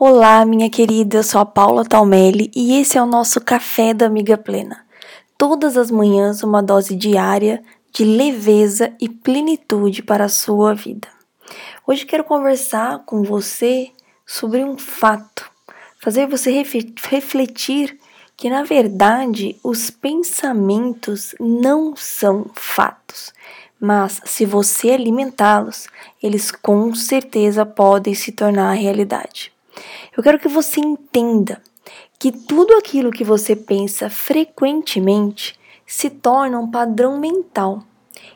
Olá, minha querida, eu sou a Paula Talmelli e esse é o nosso Café da Amiga Plena. Todas as manhãs, uma dose diária de leveza e plenitude para a sua vida. Hoje quero conversar com você sobre um fato, fazer você refletir que, na verdade, os pensamentos não são fatos, mas se você alimentá-los, eles com certeza podem se tornar realidade. Eu quero que você entenda que tudo aquilo que você pensa frequentemente se torna um padrão mental.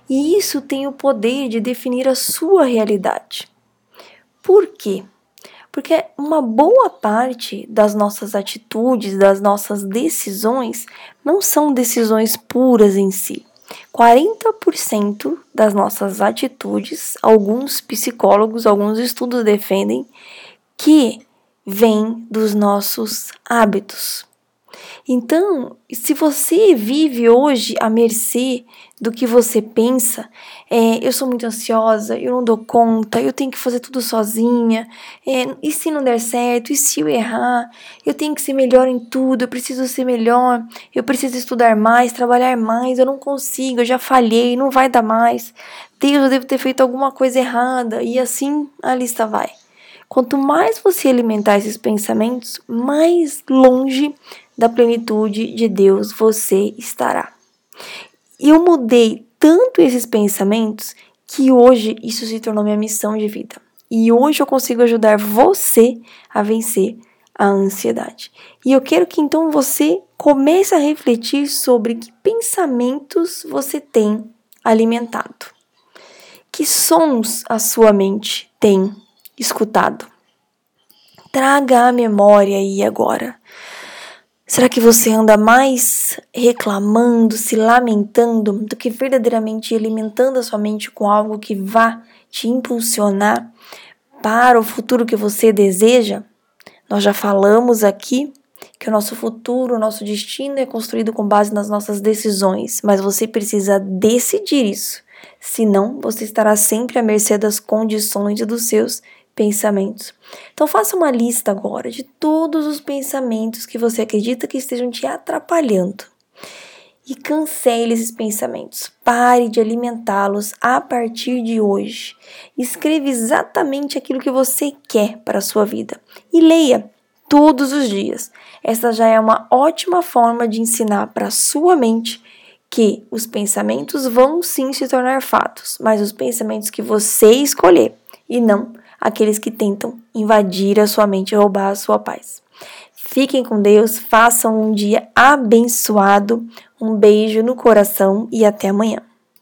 E isso tem o poder de definir a sua realidade. Por quê? Porque uma boa parte das nossas atitudes, das nossas decisões, não são decisões puras em si. 40% das nossas atitudes, alguns psicólogos, alguns estudos defendem que vem dos nossos hábitos. Então, se você vive hoje à mercê do que você pensa, é, eu sou muito ansiosa, eu não dou conta, eu tenho que fazer tudo sozinha, é, e se não der certo, e se eu errar, eu tenho que ser melhor em tudo, eu preciso ser melhor, eu preciso estudar mais, trabalhar mais, eu não consigo, eu já falhei, não vai dar mais, Deus, eu devo ter feito alguma coisa errada, e assim a lista vai. Quanto mais você alimentar esses pensamentos, mais longe da plenitude de Deus você estará. Eu mudei tanto esses pensamentos que hoje isso se tornou minha missão de vida. E hoje eu consigo ajudar você a vencer a ansiedade. E eu quero que então você comece a refletir sobre que pensamentos você tem alimentado. Que sons a sua mente tem escutado. Traga a memória aí agora. Será que você anda mais reclamando, se lamentando, do que verdadeiramente alimentando a sua mente com algo que vá te impulsionar para o futuro que você deseja? Nós já falamos aqui que o nosso futuro, o nosso destino é construído com base nas nossas decisões, mas você precisa decidir isso. Senão, você estará sempre à mercê das condições e dos seus pensamentos. Então faça uma lista agora de todos os pensamentos que você acredita que estejam te atrapalhando. E cancele esses pensamentos. Pare de alimentá-los a partir de hoje. Escreva exatamente aquilo que você quer para a sua vida e leia todos os dias. Essa já é uma ótima forma de ensinar para a sua mente que os pensamentos vão sim se tornar fatos, mas os pensamentos que você escolher e não aqueles que tentam invadir a sua mente e roubar a sua paz. Fiquem com Deus, façam um dia abençoado, um beijo no coração e até amanhã.